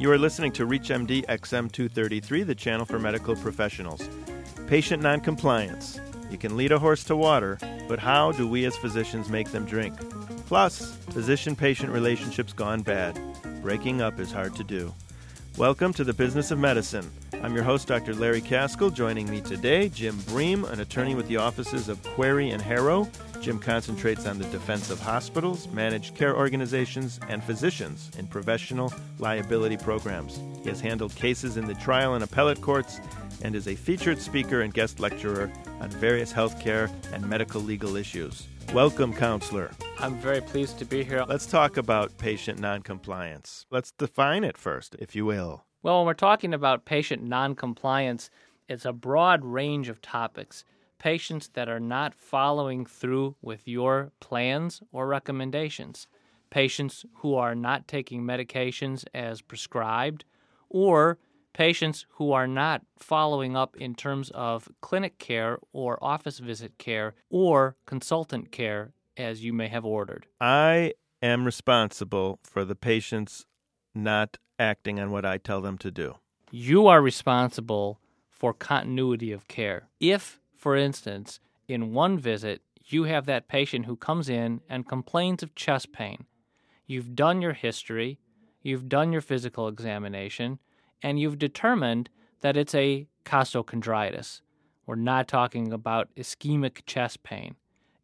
You are listening to ReachMD XM233, the channel for medical professionals. Patient noncompliance. You can lead a horse to water, but how do we as physicians make them drink? Plus, physician patient relationships gone bad. Breaking up is hard to do. Welcome to the Business of Medicine. I'm your host, Dr. Larry Kaskel. Joining me today, Jim Bream, an attorney with the offices of Querrey and Harrow. Jim concentrates on the defense of hospitals, managed care organizations, and physicians in professional liability programs. He has handled cases in the trial and appellate courts and is a featured speaker and guest lecturer on various healthcare and medical legal issues. Welcome, counselor. I'm very pleased to be here. Let's talk about patient noncompliance. Let's define it first, if you will. Well, when we're talking about patient noncompliance, it's a broad range of topics. Patients that are not following through with your plans or recommendations, patients who are not taking medications as prescribed, or patients who are not following up in terms of clinic care or office visit care or consultant care as you may have ordered. I am responsible for the patients not acting on what I tell them to do. You are responsible for continuity of care. If, for instance, in one visit, you have that patient who comes in and complains of chest pain, you've done your history, you've done your physical examination, and you've determined that it's a costochondritis. We're not talking about ischemic chest pain.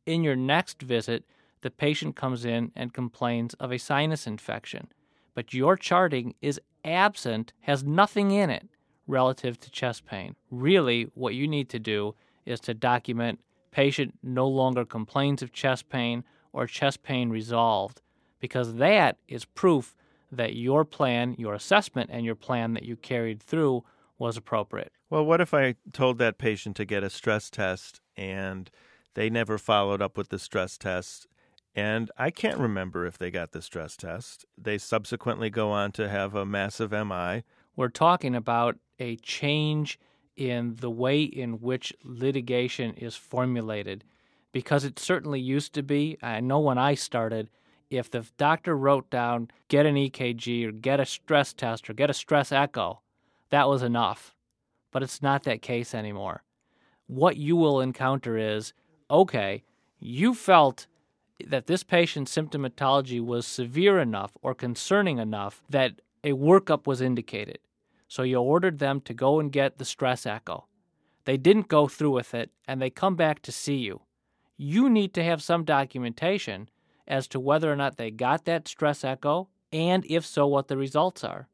In your next visit, the patient comes in and complains of a sinus infection but your charting is absent, has nothing in it relative to chest pain. Really, what you need to do is to document patient no longer complains of chest pain or chest pain resolved, because that is proof that your plan, your assessment, and your plan that you carried through was appropriate. Well, what if I told that patient to get a stress test and they never followed up with the stress test and I can't remember if they got the stress test. They subsequently go on to have a massive MI. We're talking about a change in the way in which litigation is formulated because it certainly used to be. I know when I started, if the doctor wrote down get an EKG or get a stress test or get a stress echo, that was enough. But it's not that case anymore. What you will encounter is okay, you felt that this patient's symptomatology was severe enough or concerning enough that a workup was indicated. So you ordered them to go and get the stress echo. They didn't go through with it and they come back to see you. You need to have some documentation as to whether or not they got that stress echo and if so, what the results are.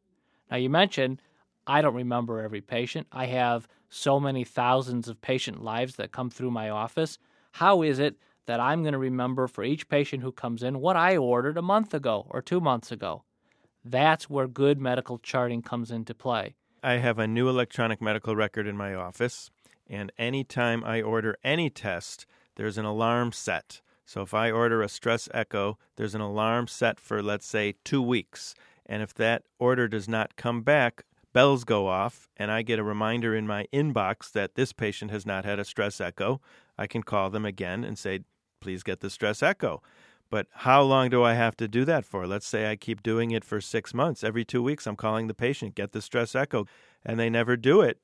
Now, you mentioned I don't remember every patient. I have so many thousands of patient lives that come through my office. How is it that I'm going to remember for each patient who comes in what I ordered a month ago or two months ago. That's where good medical charting comes into play. I have a new electronic medical record in my office, and anytime I order any test, there's an alarm set. So if I order a stress echo, there's an alarm set for, let's say, two weeks. And if that order does not come back, bells go off, and I get a reminder in my inbox that this patient has not had a stress echo. I can call them again and say, please get the stress echo. But how long do I have to do that for? Let's say I keep doing it for six months. Every two weeks, I'm calling the patient, get the stress echo, and they never do it.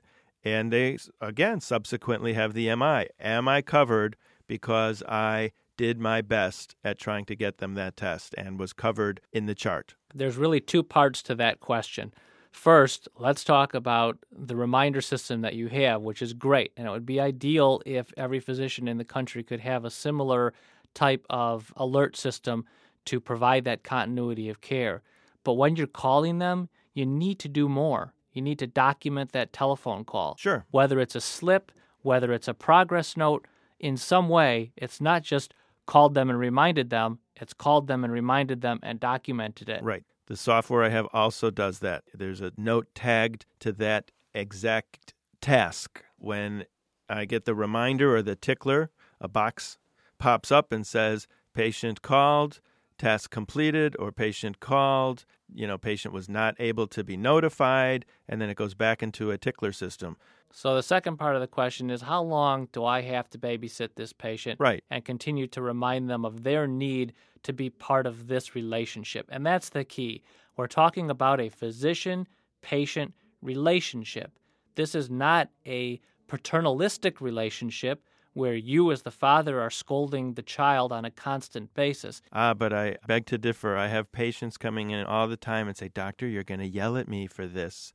And they, again, subsequently have the MI. Am I covered because I did my best at trying to get them that test and was covered in the chart? There's really two parts to that question. First, let's talk about the reminder system that you have, which is great. And it would be ideal if every physician in the country could have a similar type of alert system to provide that continuity of care. But when you're calling them, you need to do more. You need to document that telephone call. Sure. Whether it's a slip, whether it's a progress note, in some way, it's not just called them and reminded them, it's called them and reminded them and documented it. Right. The software I have also does that. There's a note tagged to that exact task. When I get the reminder or the tickler, a box pops up and says, patient called, task completed, or patient called, you know, patient was not able to be notified, and then it goes back into a tickler system. So the second part of the question is how long do I have to babysit this patient right. and continue to remind them of their need to be part of this relationship? And that's the key. We're talking about a physician patient relationship. This is not a paternalistic relationship where you, as the father, are scolding the child on a constant basis. Ah, but I beg to differ. I have patients coming in all the time and say, Doctor, you're going to yell at me for this.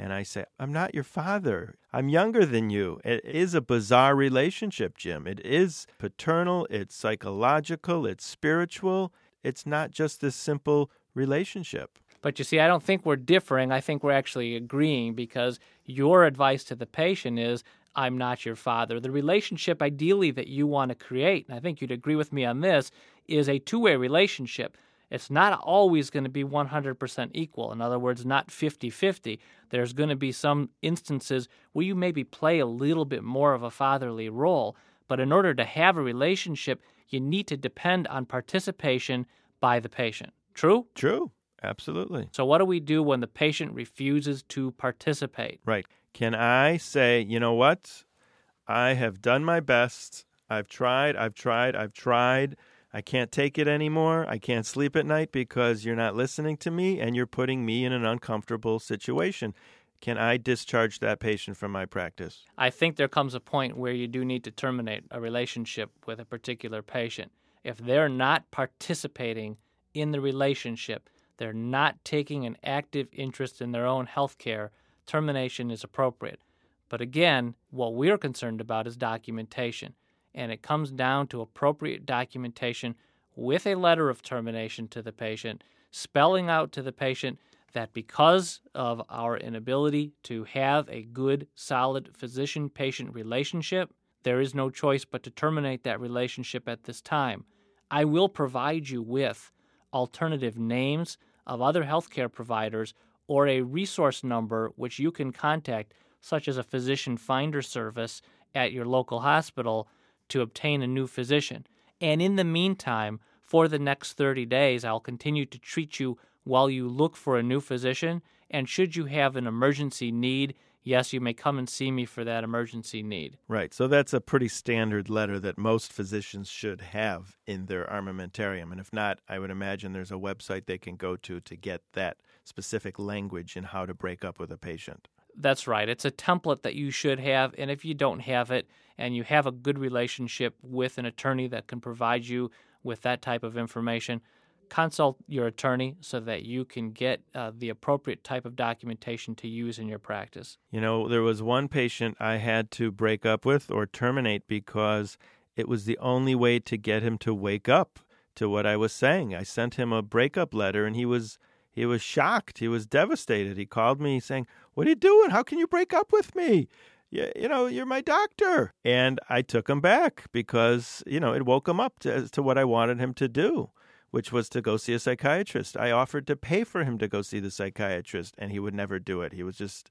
And I say, I'm not your father. I'm younger than you. It is a bizarre relationship, Jim. It is paternal, it's psychological, it's spiritual. It's not just this simple relationship. But you see, I don't think we're differing. I think we're actually agreeing because your advice to the patient is I'm not your father. The relationship, ideally, that you want to create, and I think you'd agree with me on this, is a two way relationship. It's not always going to be 100% equal. In other words, not 50 50. There's going to be some instances where you maybe play a little bit more of a fatherly role. But in order to have a relationship, you need to depend on participation by the patient. True? True. Absolutely. So, what do we do when the patient refuses to participate? Right. Can I say, you know what? I have done my best. I've tried, I've tried, I've tried. I can't take it anymore. I can't sleep at night because you're not listening to me and you're putting me in an uncomfortable situation. Can I discharge that patient from my practice? I think there comes a point where you do need to terminate a relationship with a particular patient. If they're not participating in the relationship, they're not taking an active interest in their own health care, termination is appropriate. But again, what we're concerned about is documentation, and it comes down to appropriate documentation with a letter of termination to the patient, spelling out to the patient that because of our inability to have a good, solid physician patient relationship, there is no choice but to terminate that relationship at this time. I will provide you with alternative names of other healthcare providers or a resource number which you can contact, such as a physician finder service at your local hospital, to obtain a new physician. And in the meantime, for the next 30 days, I'll continue to treat you while you look for a new physician. And should you have an emergency need, yes, you may come and see me for that emergency need. Right. So that's a pretty standard letter that most physicians should have in their armamentarium. And if not, I would imagine there's a website they can go to to get that specific language in how to break up with a patient. That's right. It's a template that you should have. And if you don't have it and you have a good relationship with an attorney that can provide you with that type of information, consult your attorney so that you can get uh, the appropriate type of documentation to use in your practice. You know, there was one patient I had to break up with or terminate because it was the only way to get him to wake up to what I was saying. I sent him a breakup letter and he was he was shocked. He was devastated. He called me saying, "What are you doing? How can you break up with me?" You, you know, you're my doctor. And I took him back because, you know, it woke him up to, to what I wanted him to do which was to go see a psychiatrist. I offered to pay for him to go see the psychiatrist, and he would never do it. He was just,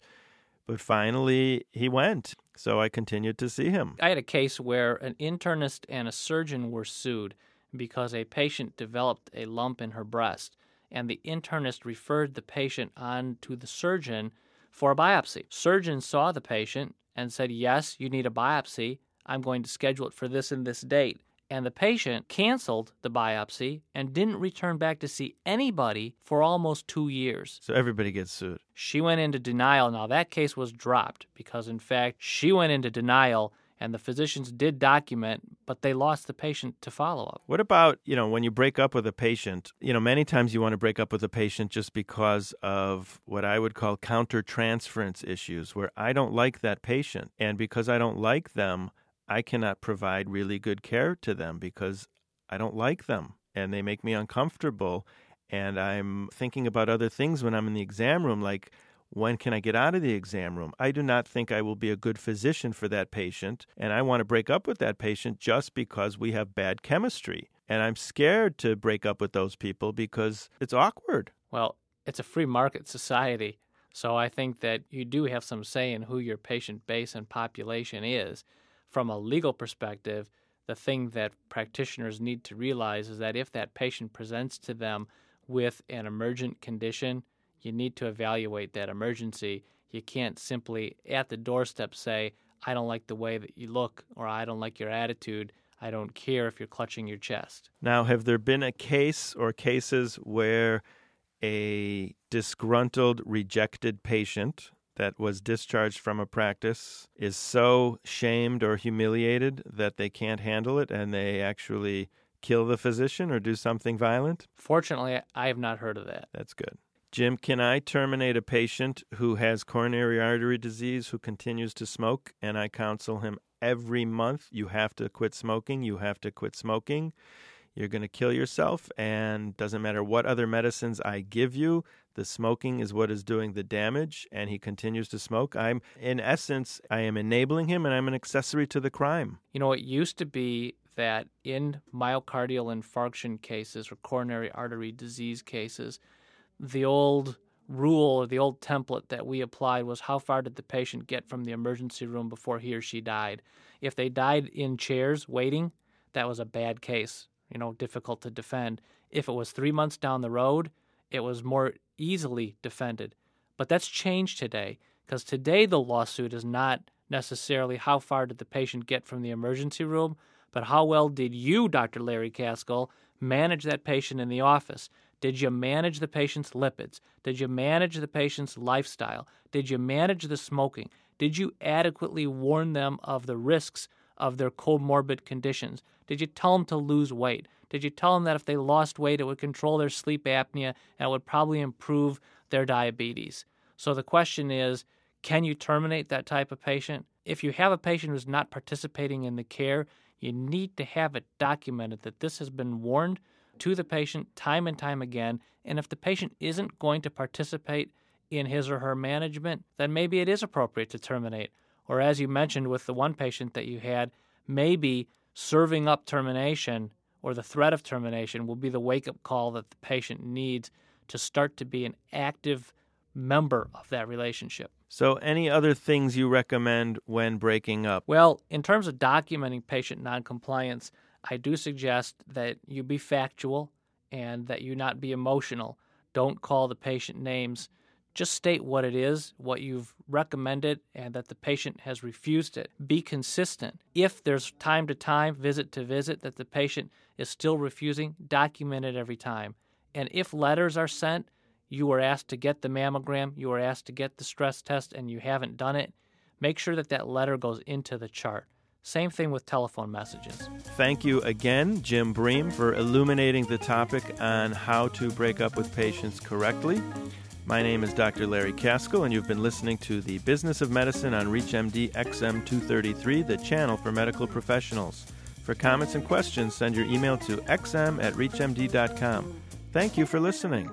but finally he went. So I continued to see him. I had a case where an internist and a surgeon were sued because a patient developed a lump in her breast, and the internist referred the patient on to the surgeon for a biopsy. Surgeon saw the patient and said, Yes, you need a biopsy. I'm going to schedule it for this and this date and the patient canceled the biopsy and didn't return back to see anybody for almost two years. So everybody gets sued. She went into denial. Now, that case was dropped because, in fact, she went into denial and the physicians did document, but they lost the patient to follow up. What about, you know, when you break up with a patient, you know, many times you want to break up with a patient just because of what I would call countertransference issues, where I don't like that patient. And because I don't like them, I cannot provide really good care to them because I don't like them and they make me uncomfortable. And I'm thinking about other things when I'm in the exam room, like when can I get out of the exam room? I do not think I will be a good physician for that patient. And I want to break up with that patient just because we have bad chemistry. And I'm scared to break up with those people because it's awkward. Well, it's a free market society. So I think that you do have some say in who your patient base and population is from a legal perspective, the thing that practitioners need to realize is that if that patient presents to them with an emergent condition, you need to evaluate that emergency. You can't simply at the doorstep say, I don't like the way that you look, or I don't like your attitude. I don't care if you're clutching your chest. Now, have there been a case or cases where a disgruntled, rejected patient that was discharged from a practice is so shamed or humiliated that they can't handle it and they actually kill the physician or do something violent? Fortunately, I have not heard of that. That's good. Jim, can I terminate a patient who has coronary artery disease who continues to smoke and I counsel him every month? You have to quit smoking. You have to quit smoking. You're going to kill yourself, and doesn't matter what other medicines I give you, the smoking is what is doing the damage, and he continues to smoke. I'm, in essence, I am enabling him, and I'm an accessory to the crime. You know, it used to be that in myocardial infarction cases or coronary artery disease cases, the old rule or the old template that we applied was how far did the patient get from the emergency room before he or she died? If they died in chairs waiting, that was a bad case, you know, difficult to defend. If it was three months down the road, it was more easily defended. But that's changed today because today the lawsuit is not necessarily how far did the patient get from the emergency room, but how well did you, Dr. Larry Kaskel, manage that patient in the office? Did you manage the patient's lipids? Did you manage the patient's lifestyle? Did you manage the smoking? Did you adequately warn them of the risks of their comorbid conditions? Did you tell them to lose weight? Did you tell them that if they lost weight, it would control their sleep apnea and it would probably improve their diabetes? So the question is can you terminate that type of patient? If you have a patient who's not participating in the care, you need to have it documented that this has been warned to the patient time and time again. And if the patient isn't going to participate in his or her management, then maybe it is appropriate to terminate. Or, as you mentioned with the one patient that you had, maybe serving up termination or the threat of termination will be the wake up call that the patient needs to start to be an active member of that relationship. So, any other things you recommend when breaking up? Well, in terms of documenting patient noncompliance, I do suggest that you be factual and that you not be emotional. Don't call the patient names. Just state what it is, what you've recommended, and that the patient has refused it. Be consistent. If there's time to time, visit to visit, that the patient is still refusing, document it every time. And if letters are sent, you were asked to get the mammogram, you were asked to get the stress test, and you haven't done it, make sure that that letter goes into the chart. Same thing with telephone messages. Thank you again, Jim Bream, for illuminating the topic on how to break up with patients correctly. My name is Dr. Larry Kaskel, and you've been listening to the Business of Medicine on ReachMD XM233, the channel for medical professionals. For comments and questions, send your email to xm at reachmd.com. Thank you for listening.